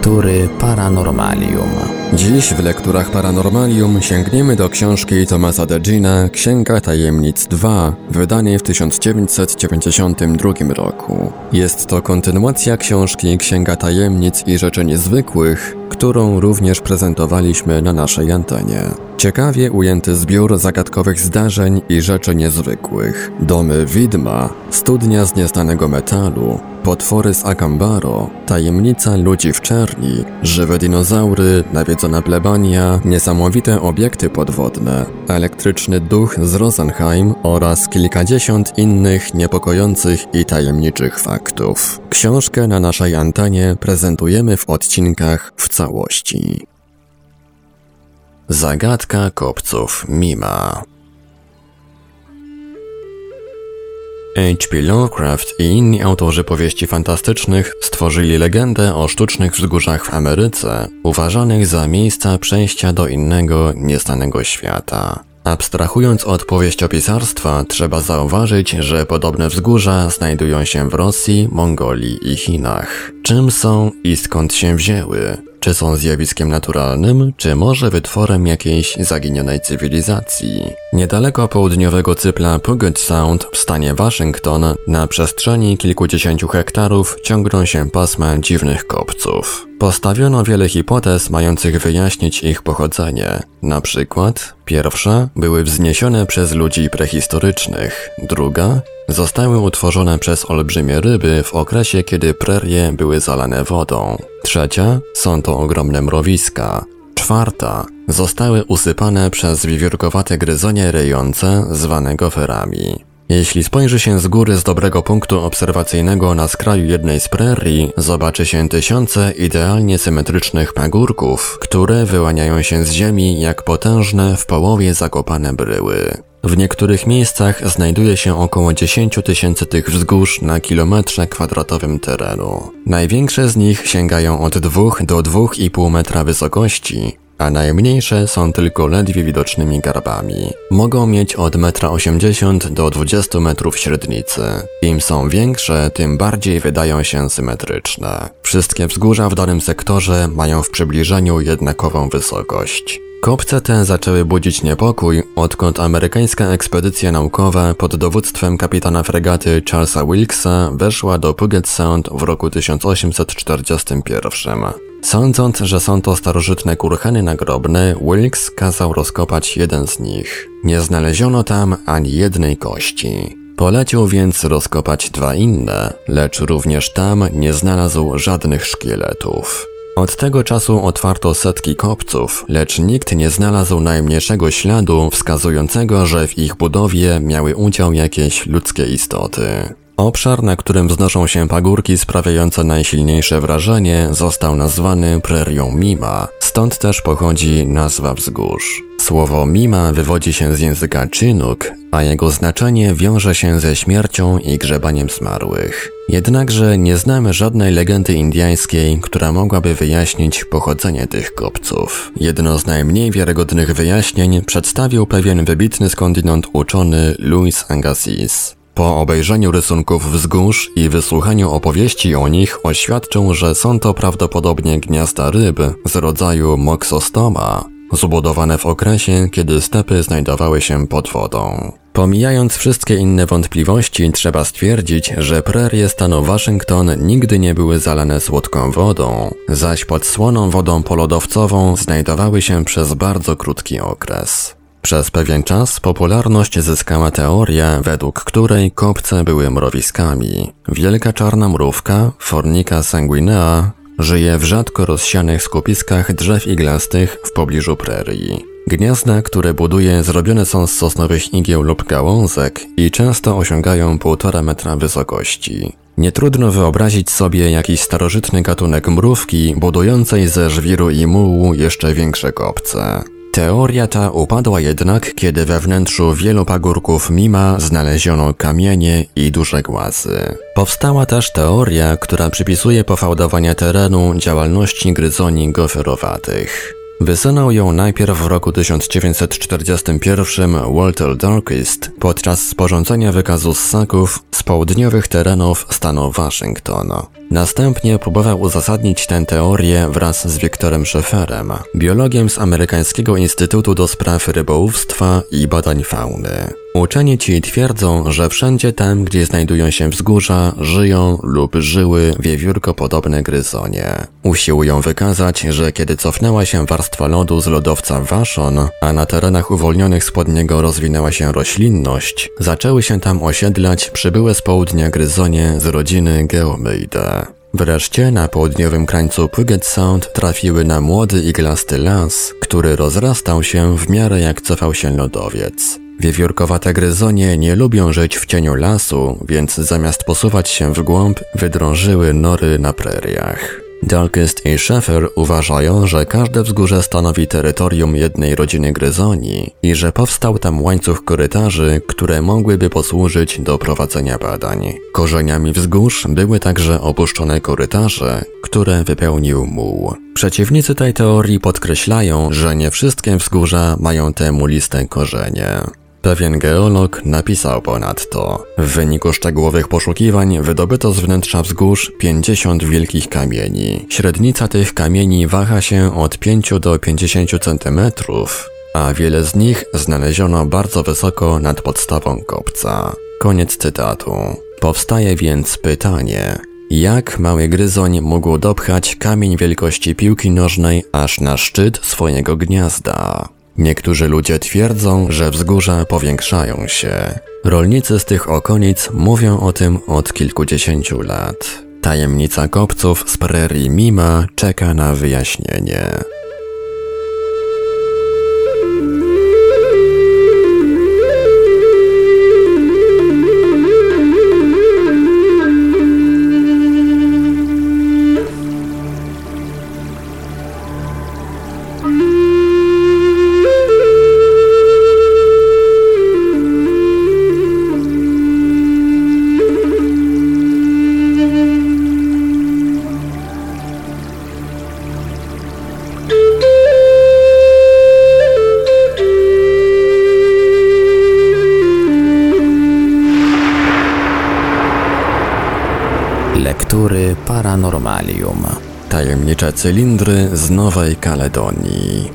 Lektury Paranormalium. Dziś w lekturach Paranormalium sięgniemy do książki Tomasa Degina Księga Tajemnic 2, wydanej w 1992 roku. Jest to kontynuacja książki Księga Tajemnic i Rzeczy Niezwykłych, którą również prezentowaliśmy na naszej antenie. Ciekawie ujęty zbiór zagadkowych zdarzeń i rzeczy niezwykłych. Domy widma, studnia z nieznanego metalu, potwory z Akambaro, tajemnica ludzi w czerni, żywe dinozaury, nawiedzona plebania, niesamowite obiekty podwodne, elektryczny duch z Rosenheim oraz kilkadziesiąt innych niepokojących i tajemniczych faktów. Książkę na naszej antenie prezentujemy w odcinkach w całości. Zagadka kopców Mima H.P. Lovecraft i inni autorzy powieści fantastycznych stworzyli legendę o sztucznych wzgórzach w Ameryce, uważanych za miejsca przejścia do innego, nieznanego świata. Abstrahując od powieściopisarstwa, trzeba zauważyć, że podobne wzgórza znajdują się w Rosji, Mongolii i Chinach. Czym są i skąd się wzięły? Czy są zjawiskiem naturalnym, czy może wytworem jakiejś zaginionej cywilizacji? Niedaleko południowego cypla Puget Sound w stanie Waszyngton na przestrzeni kilkudziesięciu hektarów ciągną się pasma dziwnych kopców. Postawiono wiele hipotez mających wyjaśnić ich pochodzenie. Na przykład, pierwsza były wzniesione przez ludzi prehistorycznych, druga zostały utworzone przez olbrzymie ryby w okresie, kiedy prerie były zalane wodą. Trzecia są to ogromne mrowiska. Czwarta zostały usypane przez wiewiórkowate gryzonie rejące zwane goferami. Jeśli spojrzy się z góry z dobrego punktu obserwacyjnego na skraju jednej z prerii, zobaczy się tysiące idealnie symetrycznych pagórków, które wyłaniają się z ziemi jak potężne w połowie zakopane bryły. W niektórych miejscach znajduje się około 10 tysięcy tych wzgórz na kilometrze kwadratowym terenu. Największe z nich sięgają od 2 do 2,5 metra wysokości, a najmniejsze są tylko ledwie widocznymi garbami. Mogą mieć od 1,80 m do 20 metrów średnicy. Im są większe, tym bardziej wydają się symetryczne. Wszystkie wzgórza w danym sektorze mają w przybliżeniu jednakową wysokość. Kopce te zaczęły budzić niepokój, odkąd amerykańska ekspedycja naukowa pod dowództwem kapitana fregaty Charlesa Wilkesa weszła do Puget Sound w roku 1841. Sądząc, że są to starożytne kurhany nagrobne, Wilkes kazał rozkopać jeden z nich. Nie znaleziono tam ani jednej kości. Polecił więc rozkopać dwa inne, lecz również tam nie znalazł żadnych szkieletów. Od tego czasu otwarto setki kopców, lecz nikt nie znalazł najmniejszego śladu wskazującego, że w ich budowie miały udział jakieś ludzkie istoty. Obszar, na którym wznoszą się pagórki sprawiające najsilniejsze wrażenie, został nazwany prerią Mima, stąd też pochodzi nazwa wzgórz. Słowo Mima wywodzi się z języka Chinook, a jego znaczenie wiąże się ze śmiercią i grzebaniem zmarłych. Jednakże nie znamy żadnej legendy indyjskiej, która mogłaby wyjaśnić pochodzenie tych kopców. Jedno z najmniej wiarygodnych wyjaśnień przedstawił pewien wybitny skądinąd uczony Louis Agassiz. Po obejrzeniu rysunków wzgórz i wysłuchaniu opowieści o nich oświadczył, że są to prawdopodobnie gniazda ryb z rodzaju moxostoma, zbudowane w okresie, kiedy stepy znajdowały się pod wodą. Pomijając wszystkie inne wątpliwości, trzeba stwierdzić, że prerie stanu Waszyngton nigdy nie były zalane słodką wodą, zaś pod słoną wodą polodowcową znajdowały się przez bardzo krótki okres. Przez pewien czas popularność zyskała teoria, według której kopce były mrowiskami. Wielka czarna mrówka, Fornica sanguinea, żyje w rzadko rozsianych skupiskach drzew iglastych w pobliżu prerii. Gniazda, które buduje, zrobione są z sosnowych igieł lub gałązek i często osiągają 1,5 metra wysokości. Nie trudno wyobrazić sobie jakiś starożytny gatunek mrówki budującej ze żwiru i mułu jeszcze większe kopce. Teoria ta upadła jednak, kiedy we wnętrzu wielu pagórków Mima znaleziono kamienie i duże głazy. Powstała też teoria, która przypisuje pofałdowanie terenu działalności gryzoni goferowatych. Wysunął ją najpierw w roku 1941 Walter Darkist podczas sporządzenia wykazu ssaków z południowych terenów stanu Waszyngton. Następnie próbował uzasadnić tę teorię wraz z Wiktorem Szeferem, biologiem z Amerykańskiego Instytutu do Spraw Rybołówstwa i Badań Fauny. Uczeni ci twierdzą, że wszędzie tam, gdzie znajdują się wzgórza, żyją lub żyły wiewiórko-podobne gryzonie. Usiłują wykazać, że kiedy cofnęła się warstwa lodu z lodowca Vashon, a na terenach uwolnionych spod niego rozwinęła się roślinność, zaczęły się tam osiedlać przybyłe z południa gryzonie z rodziny Geomyidae. Wreszcie na południowym krańcu Puget Sound trafiły na młody iglasty las, który rozrastał się w miarę jak cofał się lodowiec. Wiewiórkowate gryzonie nie lubią żyć w cieniu lasu, więc zamiast posuwać się w głąb, wydrążyły nory na preriach. Dalkist i Schaeffer uważają, że każde wzgórze stanowi terytorium jednej rodziny gryzoni i że powstał tam łańcuch korytarzy, które mogłyby posłużyć do prowadzenia badań. Korzeniami wzgórz były także opuszczone korytarze, które wypełnił muł. Przeciwnicy tej teorii podkreślają, że nie wszystkie wzgórza mają te muliste korzenie. Pewien geolog napisał ponadto, w wyniku szczegółowych poszukiwań wydobyto z wnętrza wzgórz 50 wielkich kamieni. Średnica tych kamieni waha się od 5 do 50 cm, a wiele z nich znaleziono bardzo wysoko nad podstawą kopca. Koniec cytatu. Powstaje więc pytanie, jak mały gryzoń mógł dopchać kamień wielkości piłki nożnej aż na szczyt swojego gniazda? Niektórzy ludzie twierdzą, że wzgórza powiększają się. Rolnicy z tych okolic mówią o tym od kilkudziesięciu lat. Tajemnica kopców z prerii Mima czeka na wyjaśnienie. Tajemnicze cylindry z Nowej Kaledonii.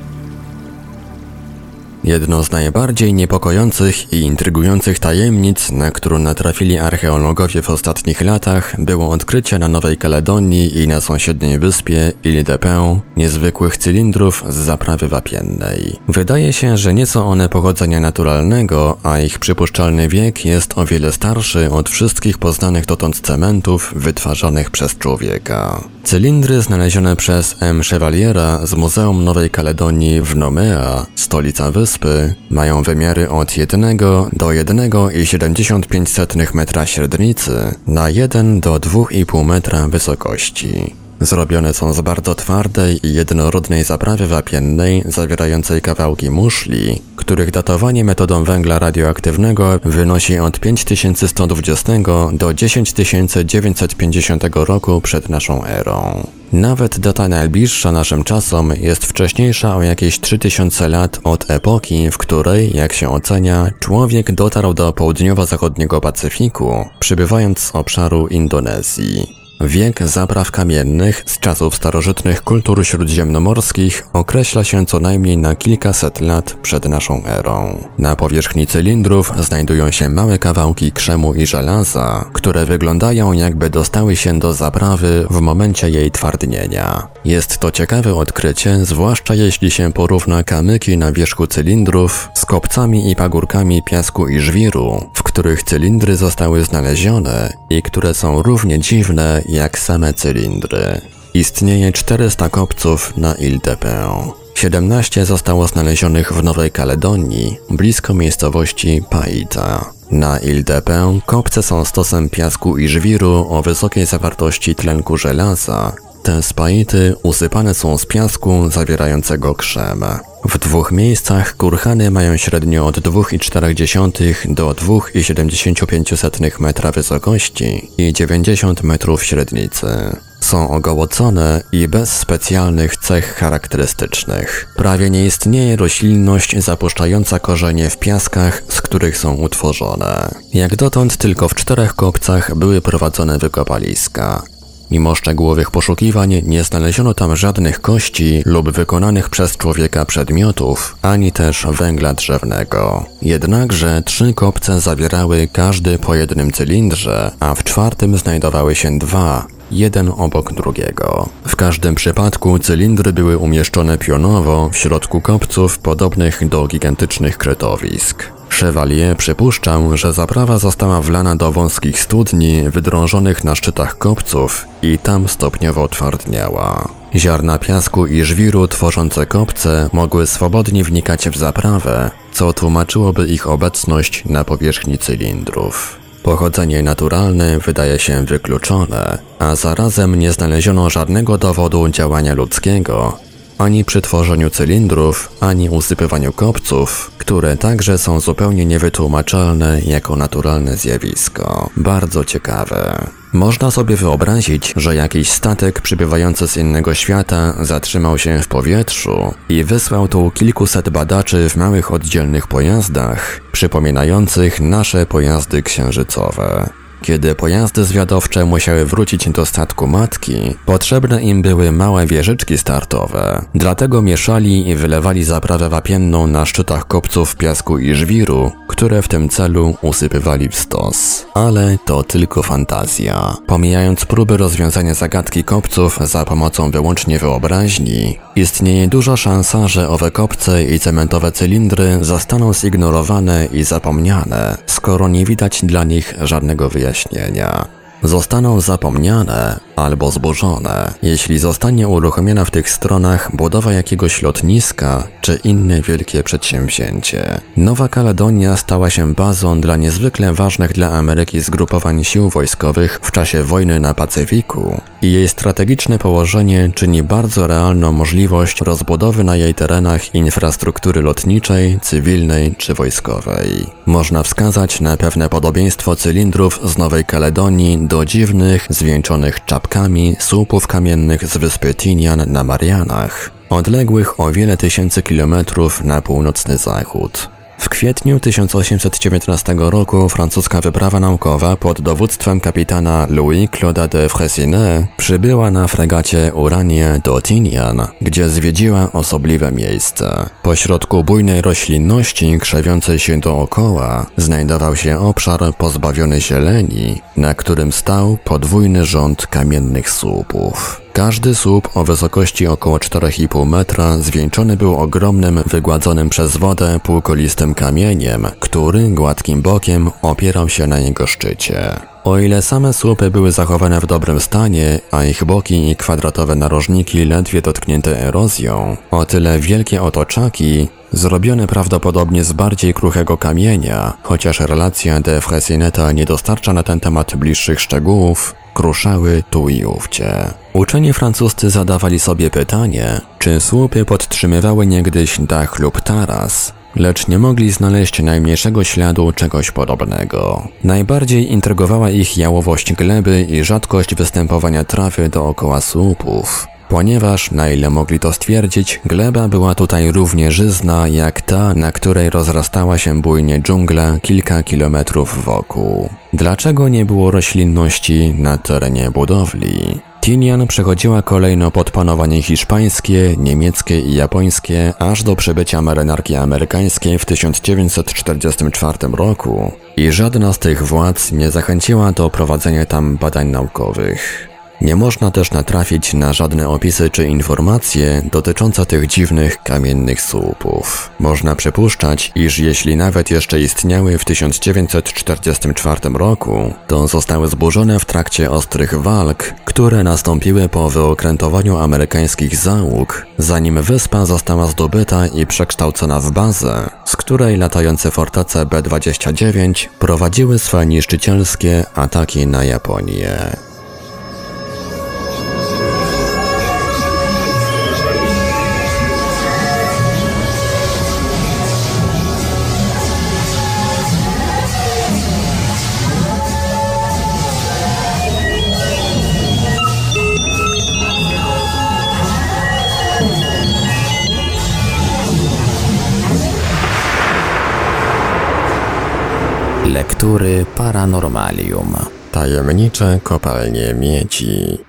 Jedno z najbardziej niepokojących i intrygujących tajemnic, na którą natrafili archeologowie w ostatnich latach, było odkrycie na Nowej Kaledonii i na sąsiedniej wyspie Ile niezwykłych cylindrów z zaprawy wapiennej. Wydaje się, że nie są one pochodzenia naturalnego, a ich przypuszczalny wiek jest o wiele starszy od wszystkich poznanych dotąd cementów wytwarzanych przez człowieka. Cylindry znalezione przez M. Chevaliera z Muzeum Nowej Kaledonii w Nomea, stolica wyspy, mają wymiary od 1 do 1,75 metra średnicy na 1 do 2,5 metra wysokości. Zrobione są z bardzo twardej i jednorodnej zaprawy wapiennej zawierającej kawałki muszli, których datowanie metodą węgla radioaktywnego wynosi od 5120 do 10950 roku przed naszą erą. Nawet data najbliższa naszym czasom jest wcześniejsza o jakieś 3000 lat od epoki, w której, jak się ocenia, człowiek dotarł do południowo-zachodniego Pacyfiku, przybywając z obszaru Indonezji. Wiek zapraw kamiennych z czasów starożytnych kultur śródziemnomorskich określa się co najmniej na kilkaset lat przed naszą erą. Na powierzchni cylindrów znajdują się małe kawałki krzemu i żelaza, które wyglądają jakby dostały się do zaprawy w momencie jej twardnienia. Jest to ciekawe odkrycie, zwłaszcza jeśli się porówna kamyki na wierzchu cylindrów z kopcami i pagórkami piasku i żwiru, w których cylindry zostały znalezione i które są równie dziwne jak same cylindry. Istnieje 400 kopców na Ile de Pin. 17 zostało znalezionych w Nowej Kaledonii, blisko miejscowości Paita. Na Ile de Pin kopce są stosem piasku i żwiru o wysokiej zawartości tlenku żelaza. Te spaity usypane są z piasku zawierającego krzem. W dwóch miejscach kurhany mają średnio od 2,4 do 2,75 metra wysokości i 90 metrów średnicy. Są ogołocone i bez specjalnych cech charakterystycznych. Prawie nie istnieje roślinność zapuszczająca korzenie w piaskach, z których są utworzone. Jak dotąd tylko w czterech kopcach były prowadzone wykopaliska. Mimo szczegółowych poszukiwań nie znaleziono tam żadnych kości lub wykonanych przez człowieka przedmiotów, ani też węgla drzewnego. Jednakże trzy kopce zawierały każdy po jednym cylindrze, a w czwartym znajdowały się dwa, jeden obok drugiego. W każdym przypadku cylindry były umieszczone pionowo w środku kopców podobnych do gigantycznych kretowisk. Chevalier przypuszczał, że zaprawa została wlana do wąskich studni wydrążonych na szczytach kopców i tam stopniowo otwardniała. Ziarna piasku i żwiru tworzące kopce mogły swobodnie wnikać w zaprawę, co tłumaczyłoby ich obecność na powierzchni cylindrów. Pochodzenie naturalne wydaje się wykluczone, a zarazem nie znaleziono żadnego dowodu działania ludzkiego, ani przy tworzeniu cylindrów, ani usypywaniu kopców, które także są zupełnie niewytłumaczalne jako naturalne zjawisko. Bardzo ciekawe. Można sobie wyobrazić, że jakiś statek przybywający z innego świata zatrzymał się w powietrzu i wysłał tu kilkuset badaczy w małych oddzielnych pojazdach, przypominających nasze pojazdy księżycowe. Kiedy pojazdy zwiadowcze musiały wrócić do statku matki, potrzebne im były małe wieżyczki startowe. Dlatego mieszali i wylewali zaprawę wapienną na szczytach kopców piasku i żwiru, które w tym celu usypywali w stos. Ale to tylko fantazja. Pomijając próby rozwiązania zagadki kopców za pomocą wyłącznie wyobraźni, istnieje duża szansa, że owe kopce i cementowe cylindry zostaną zignorowane i zapomniane, skoro nie widać dla nich żadnego wyjaśnienia wyjaśnienia. Zostaną zapomniane albo zburzone, jeśli zostanie uruchomiona w tych stronach budowa jakiegoś lotniska czy inne wielkie przedsięwzięcie. Nowa Kaledonia stała się bazą dla niezwykle ważnych dla Ameryki zgrupowań sił wojskowych w czasie wojny na Pacyfiku i jej strategiczne położenie czyni bardzo realną możliwość rozbudowy na jej terenach infrastruktury lotniczej, cywilnej czy wojskowej. Można wskazać na pewne podobieństwo cylindrów z Nowej Kaledonii do dziwnych, zwieńczonych czapkami słupów kamiennych z wyspy Tinian na Marianach, odległych o wiele tysięcy kilometrów na północny zachód. W kwietniu 1819 roku francuska wyprawa naukowa pod dowództwem kapitana Louis Claude de Freycinet przybyła na fregacie Uranie do Tinian, gdzie zwiedziła osobliwe miejsce. Pośrodku bujnej roślinności krzewiącej się dookoła znajdował się obszar pozbawiony zieleni, na którym stał podwójny rząd kamiennych słupów. Każdy słup o wysokości około 4,5 metra zwieńczony był ogromnym, wygładzonym przez wodę półkolistym kamieniem, który gładkim bokiem opierał się na jego szczycie. O ile same słupy były zachowane w dobrym stanie, a ich boki i kwadratowe narożniki ledwie dotknięte erozją, o tyle wielkie otoczaki, zrobione prawdopodobnie z bardziej kruchego kamienia, chociaż relacja de Fresineta nie dostarcza na ten temat bliższych szczegółów, kruszały tu i ówdzie. Uczeni francuscy zadawali sobie pytanie, czy słupy podtrzymywały niegdyś dach lub taras, lecz nie mogli znaleźć najmniejszego śladu czegoś podobnego. Najbardziej intrygowała ich jałowość gleby i rzadkość występowania trawy dookoła słupów. Ponieważ, na ile mogli to stwierdzić, gleba była tutaj równie żyzna jak ta, na której rozrastała się bujnie dżungla kilka kilometrów wokół. Dlaczego nie było roślinności na terenie budowli? Tinian przechodziła kolejno pod panowanie hiszpańskie, niemieckie i japońskie, aż do przybycia marynarki amerykańskiej w 1944 roku i żadna z tych władz nie zachęciła do prowadzenia tam badań naukowych. Nie można też natrafić na żadne opisy czy informacje dotyczące tych dziwnych kamiennych słupów. Można przypuszczać, iż jeśli nawet jeszcze istniały w 1944 roku, to zostały zburzone w trakcie ostrych walk, które nastąpiły po wyokrętowaniu amerykańskich załóg, zanim wyspa została zdobyta i przekształcona w bazę, z której latające fortece B-29 prowadziły swe niszczycielskie ataki na Japonię. Lektury Paranormalium. Tajemnicze kopalnie miedzi.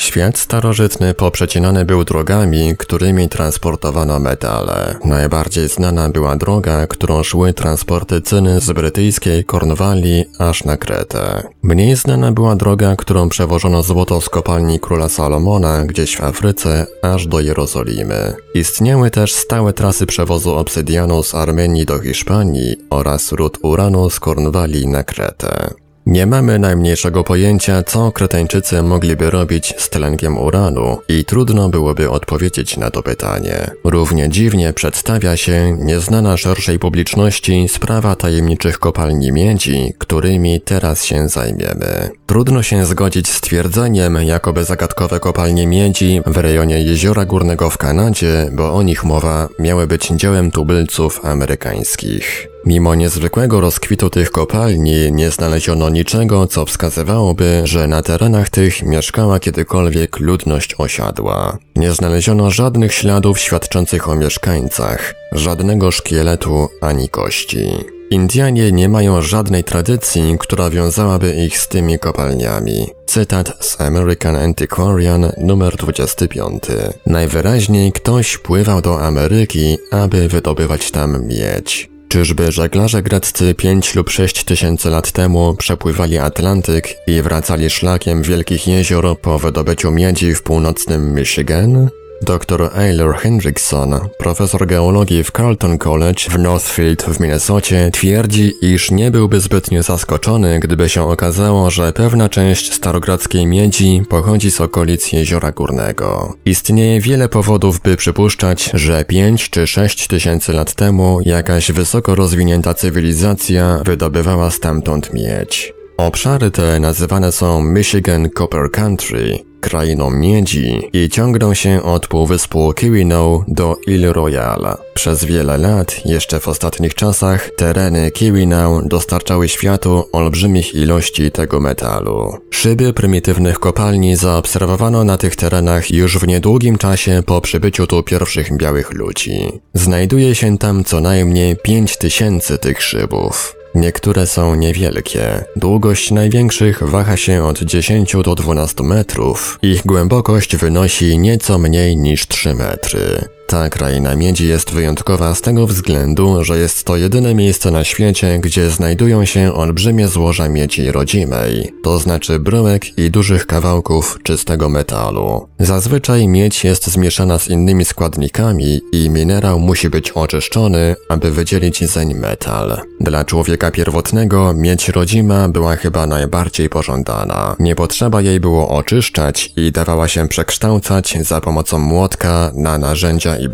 Świat starożytny poprzecinany był drogami, którymi transportowano metale. Najbardziej znana była droga, którą szły transporty cyny z brytyjskiej Kornwalii aż na Kretę. Mniej znana była droga, którą przewożono złoto z kopalni króla Salomona gdzieś w Afryce aż do Jerozolimy. Istniały też stałe trasy przewozu obsydianu z Armenii do Hiszpanii oraz ród uranu z Kornwalii na Kretę. Nie mamy najmniejszego pojęcia, co Kretańczycy mogliby robić z tlenkiem uranu i trudno byłoby odpowiedzieć na to pytanie. Równie dziwnie przedstawia się nieznana szerszej publiczności sprawa tajemniczych kopalni miedzi, którymi teraz się zajmiemy. Trudno się zgodzić z twierdzeniem, jakoby zagadkowe kopalnie miedzi w rejonie Jeziora Górnego w Kanadzie, bo o nich mowa, miały być dziełem tubylców amerykańskich. Mimo niezwykłego rozkwitu tych kopalni nie znaleziono niczego, co wskazywałoby, że na terenach tych mieszkała kiedykolwiek ludność osiadła. Nie znaleziono żadnych śladów świadczących o mieszkańcach, żadnego szkieletu ani kości. Indianie nie mają żadnej tradycji, która wiązałaby ich z tymi kopalniami. Cytat z American Antiquarian numer 25. Najwyraźniej ktoś pływał do Ameryki, aby wydobywać tam miedź. Czyżby żeglarze greccy 5 lub 6 tysięcy lat temu przepływali Atlantyk i wracali szlakiem wielkich jezior po wydobyciu miedzi w północnym Michigan? Dr Ayler Hendrickson, profesor geologii w Carleton College w Northfield w Minnesocie, twierdzi, iż nie byłby zbytnio zaskoczony, gdyby się okazało, że pewna część starogradzkiej miedzi pochodzi z okolic Jeziora Górnego. Istnieje wiele powodów, by przypuszczać, że 5 czy 6 tysięcy lat temu jakaś wysoko rozwinięta cywilizacja wydobywała stamtąd miedź. Obszary te nazywane są Michigan Copper Country, krainą miedzi i ciągną się od półwyspu Keweenaw do Ile Royale. Przez wiele lat, jeszcze w ostatnich czasach, tereny Keweenaw dostarczały światu olbrzymich ilości tego metalu. Szyby prymitywnych kopalni zaobserwowano na tych terenach już w niedługim czasie po przybyciu tu pierwszych białych ludzi. Znajduje się tam co najmniej 5000 tych szybów. Niektóre są niewielkie. Długość największych waha się od 10 do 12 metrów. Ich głębokość wynosi nieco mniej niż 3 metry. Ta kraina miedzi jest wyjątkowa z tego względu, że jest to jedyne miejsce na świecie, gdzie znajdują się olbrzymie złoża miedzi rodzimej, to znaczy bryłek i dużych kawałków czystego metalu. Zazwyczaj miedź jest zmieszana z innymi składnikami i minerał musi być oczyszczony, aby wydzielić zeń metal. Dla człowieka pierwotnego miedź rodzima była chyba najbardziej pożądana. Nie potrzeba jej było oczyszczać i dawała się przekształcać za pomocą młotka na narzędzia i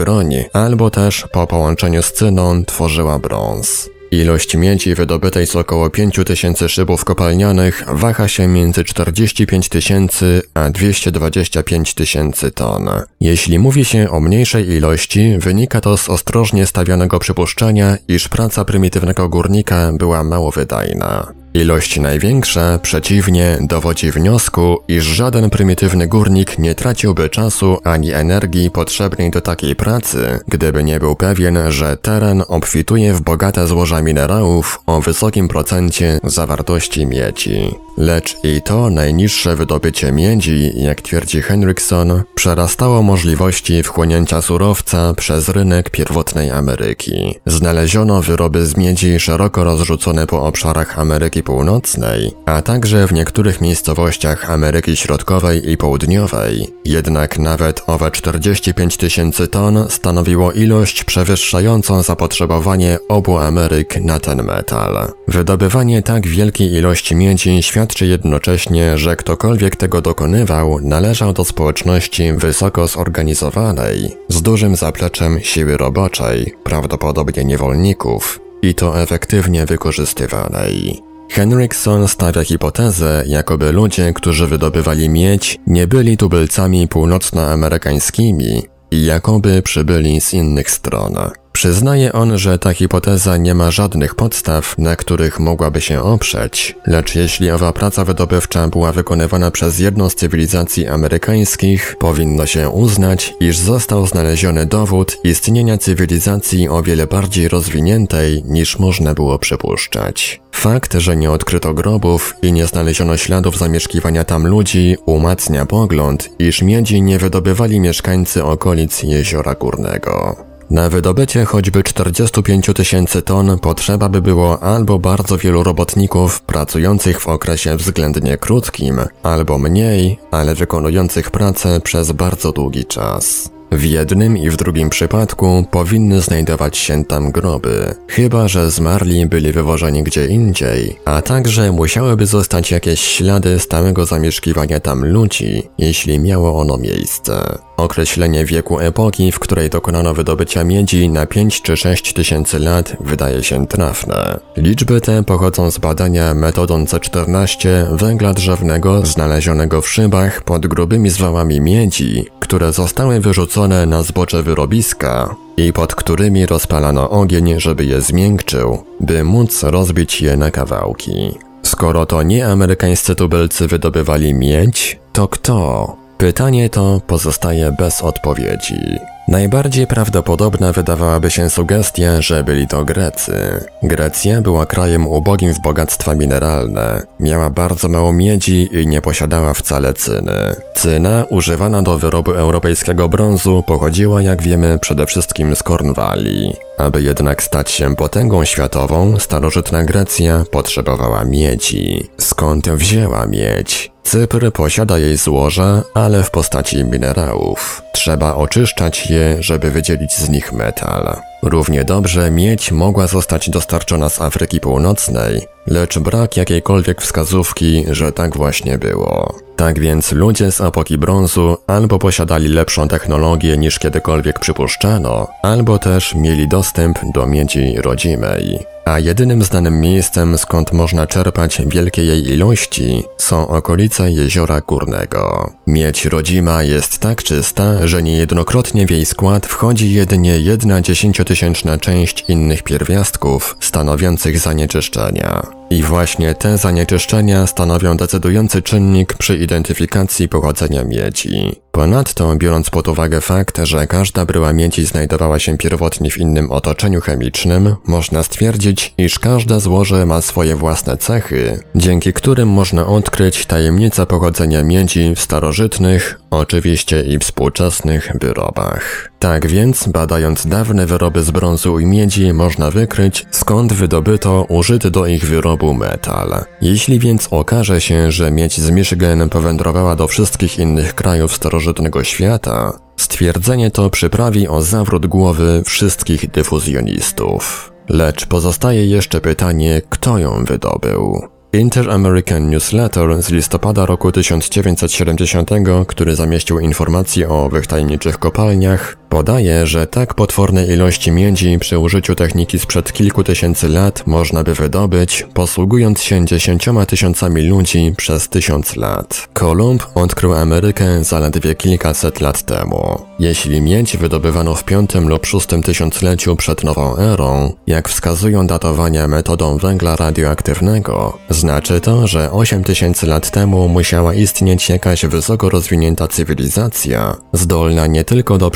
albo też po połączeniu z cyną tworzyła brąz. Ilość miedzi wydobytej z około 5000 szybów kopalnianych waha się między 45 tysięcy a 225 tysięcy ton. Jeśli mówi się o mniejszej ilości, wynika to z ostrożnie stawianego przypuszczenia, iż praca prymitywnego górnika była mało wydajna. Ilość największa, przeciwnie, dowodzi wniosku, iż żaden prymitywny górnik nie traciłby czasu ani energii potrzebnej do takiej pracy, gdyby nie był pewien, że teren obfituje w bogate złoża minerałów o wysokim procencie zawartości miedzi. Lecz i to najniższe wydobycie miedzi, jak twierdzi Henrikson, przerastało możliwości wchłonięcia surowca przez rynek pierwotnej Ameryki. Znaleziono wyroby z miedzi szeroko rozrzucone po obszarach Ameryki Północnej, a także w niektórych miejscowościach Ameryki Środkowej i Południowej. Jednak nawet owe 45 tysięcy ton stanowiło ilość przewyższającą zapotrzebowanie obu Ameryk na ten metal. Wydobywanie tak wielkiej ilości miedzi świadczy jednocześnie, że ktokolwiek tego dokonywał należał do społeczności wysoko zorganizowanej, z dużym zapleczem siły roboczej, prawdopodobnie niewolników, i to efektywnie wykorzystywanej. Henrikson stawia hipotezę, jakoby ludzie, którzy wydobywali miedź, nie byli tubylcami północnoamerykańskimi i jakoby przybyli z innych stron. Przyznaje on, że ta hipoteza nie ma żadnych podstaw, na których mogłaby się oprzeć, lecz jeśli owa praca wydobywcza była wykonywana przez jedną z cywilizacji amerykańskich, powinno się uznać, iż został znaleziony dowód istnienia cywilizacji o wiele bardziej rozwiniętej niż można było przypuszczać. Fakt, że nie odkryto grobów i nie znaleziono śladów zamieszkiwania tam ludzi, umacnia pogląd, iż miedzi nie wydobywali mieszkańcy okolic jeziora górnego. Na wydobycie choćby 45 tysięcy ton potrzeba by było albo bardzo wielu robotników pracujących w okresie względnie krótkim, albo mniej, ale wykonujących pracę przez bardzo długi czas. W jednym i w drugim przypadku powinny znajdować się tam groby, chyba że zmarli byli wywożeni gdzie indziej, a także musiałyby zostać jakieś ślady stałego zamieszkiwania tam ludzi, jeśli miało ono miejsce. Określenie wieku epoki, w której dokonano wydobycia miedzi na 5 czy 6 tysięcy lat wydaje się trafne. Liczby te pochodzą z badania metodą C14 węgla drzewnego znalezionego w szybach pod grubymi zwałami miedzi, które zostały wyrzucone na zbocze wyrobiska i pod którymi rozpalano ogień, żeby je zmiękczył, by móc rozbić je na kawałki. Skoro to nie amerykańscy tubylcy wydobywali miedź, to kto? Pytanie to pozostaje bez odpowiedzi. Najbardziej prawdopodobna wydawałaby się sugestia, że byli to Grecy. Grecja była krajem ubogim w bogactwa mineralne, miała bardzo mało miedzi i nie posiadała wcale cyny. Cyna, używana do wyrobu europejskiego brązu, pochodziła, jak wiemy, przede wszystkim z Kornwalii. Aby jednak stać się potęgą światową, starożytna Grecja potrzebowała miedzi. Skąd wzięła miedź? Cypr posiada jej złoża, ale w postaci minerałów. Trzeba oczyszczać je, żeby wydzielić z nich metal. Równie dobrze miedź mogła zostać dostarczona z Afryki Północnej, lecz brak jakiejkolwiek wskazówki, że tak właśnie było. Tak więc ludzie z epoki brązu albo posiadali lepszą technologię niż kiedykolwiek przypuszczano, albo też mieli dostęp do miedzi rodzimej a jedynym znanym miejscem, skąd można czerpać wielkie jej ilości, są okolice jeziora Górnego. Miedź rodzima jest tak czysta, że niejednokrotnie w jej skład wchodzi jedynie jedna dziesięciotysięczna część innych pierwiastków stanowiących zanieczyszczenia. I właśnie te zanieczyszczenia stanowią decydujący czynnik przy identyfikacji pochodzenia miedzi. Ponadto, biorąc pod uwagę fakt, że każda bryła miedzi znajdowała się pierwotnie w innym otoczeniu chemicznym, można stwierdzić, iż każde złoże ma swoje własne cechy, dzięki którym można odkryć tajemnicę pochodzenia miedzi w starożytnych, oczywiście i współczesnych wyrobach. Tak więc, badając dawne wyroby z brązu i miedzi, można wykryć, skąd wydobyto użyty do ich wyrobu metal. Jeśli więc okaże się, że miedź z Michigan powędrowała do wszystkich innych krajów starożytnego świata, stwierdzenie to przyprawi o zawrót głowy wszystkich dyfuzjonistów. Lecz pozostaje jeszcze pytanie, kto ją wydobył. Inter-American Newsletter z listopada roku 1970, który zamieścił informacje o owych tajemniczych kopalniach, Podaje, że tak potworne ilości miedzi przy użyciu techniki sprzed kilku tysięcy lat można by wydobyć, posługując się dziesięcioma tysiącami ludzi przez tysiąc lat. Kolumb odkrył Amerykę zaledwie kilkaset lat temu. Jeśli miedź wydobywano w piątym lub szóstym tysiącleciu przed nową erą, jak wskazują datowania metodą węgla radioaktywnego, znaczy to, że 8 tysięcy lat temu musiała istnieć jakaś wysoko rozwinięta cywilizacja, zdolna nie tylko do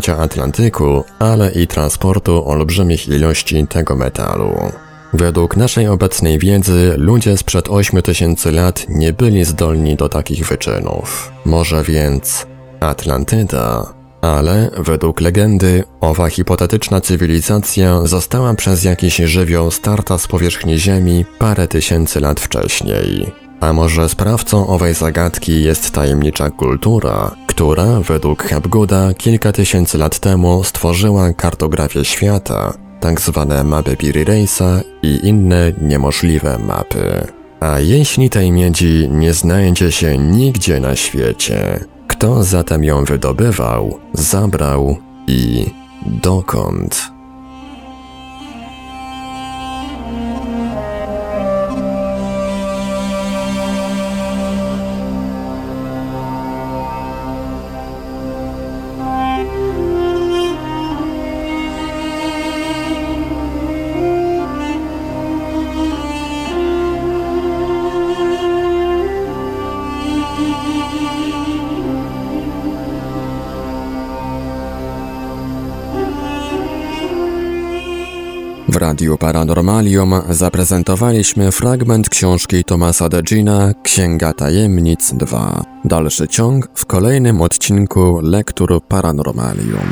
przepłynięcia Atlantyku, ale i transportu olbrzymich ilości tego metalu. Według naszej obecnej wiedzy ludzie sprzed 8000 lat nie byli zdolni do takich wyczynów. Może więc Atlantyda. Ale według legendy owa hipotetyczna cywilizacja została przez jakiś żywioł starta z powierzchni Ziemi parę tysięcy lat wcześniej. A może sprawcą owej zagadki jest tajemnicza kultura, która według Hapgooda kilka tysięcy lat temu stworzyła kartografię świata, tak zwane mapy Piri Reisa i inne niemożliwe mapy. A jeśli tej miedzi nie znajdzie się nigdzie na świecie, kto zatem ją wydobywał, zabrał i dokąd? Radiu Paranormalium zaprezentowaliśmy fragment książki Tomasa Degina Księga Tajemnic 2. Dalszy ciąg w kolejnym odcinku Lektur Paranormalium.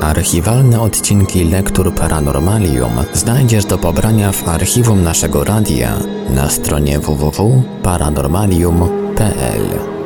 Archiwalne odcinki Lektur Paranormalium znajdziesz do pobrania w archiwum naszego radia na stronie www.paranormalium.pl.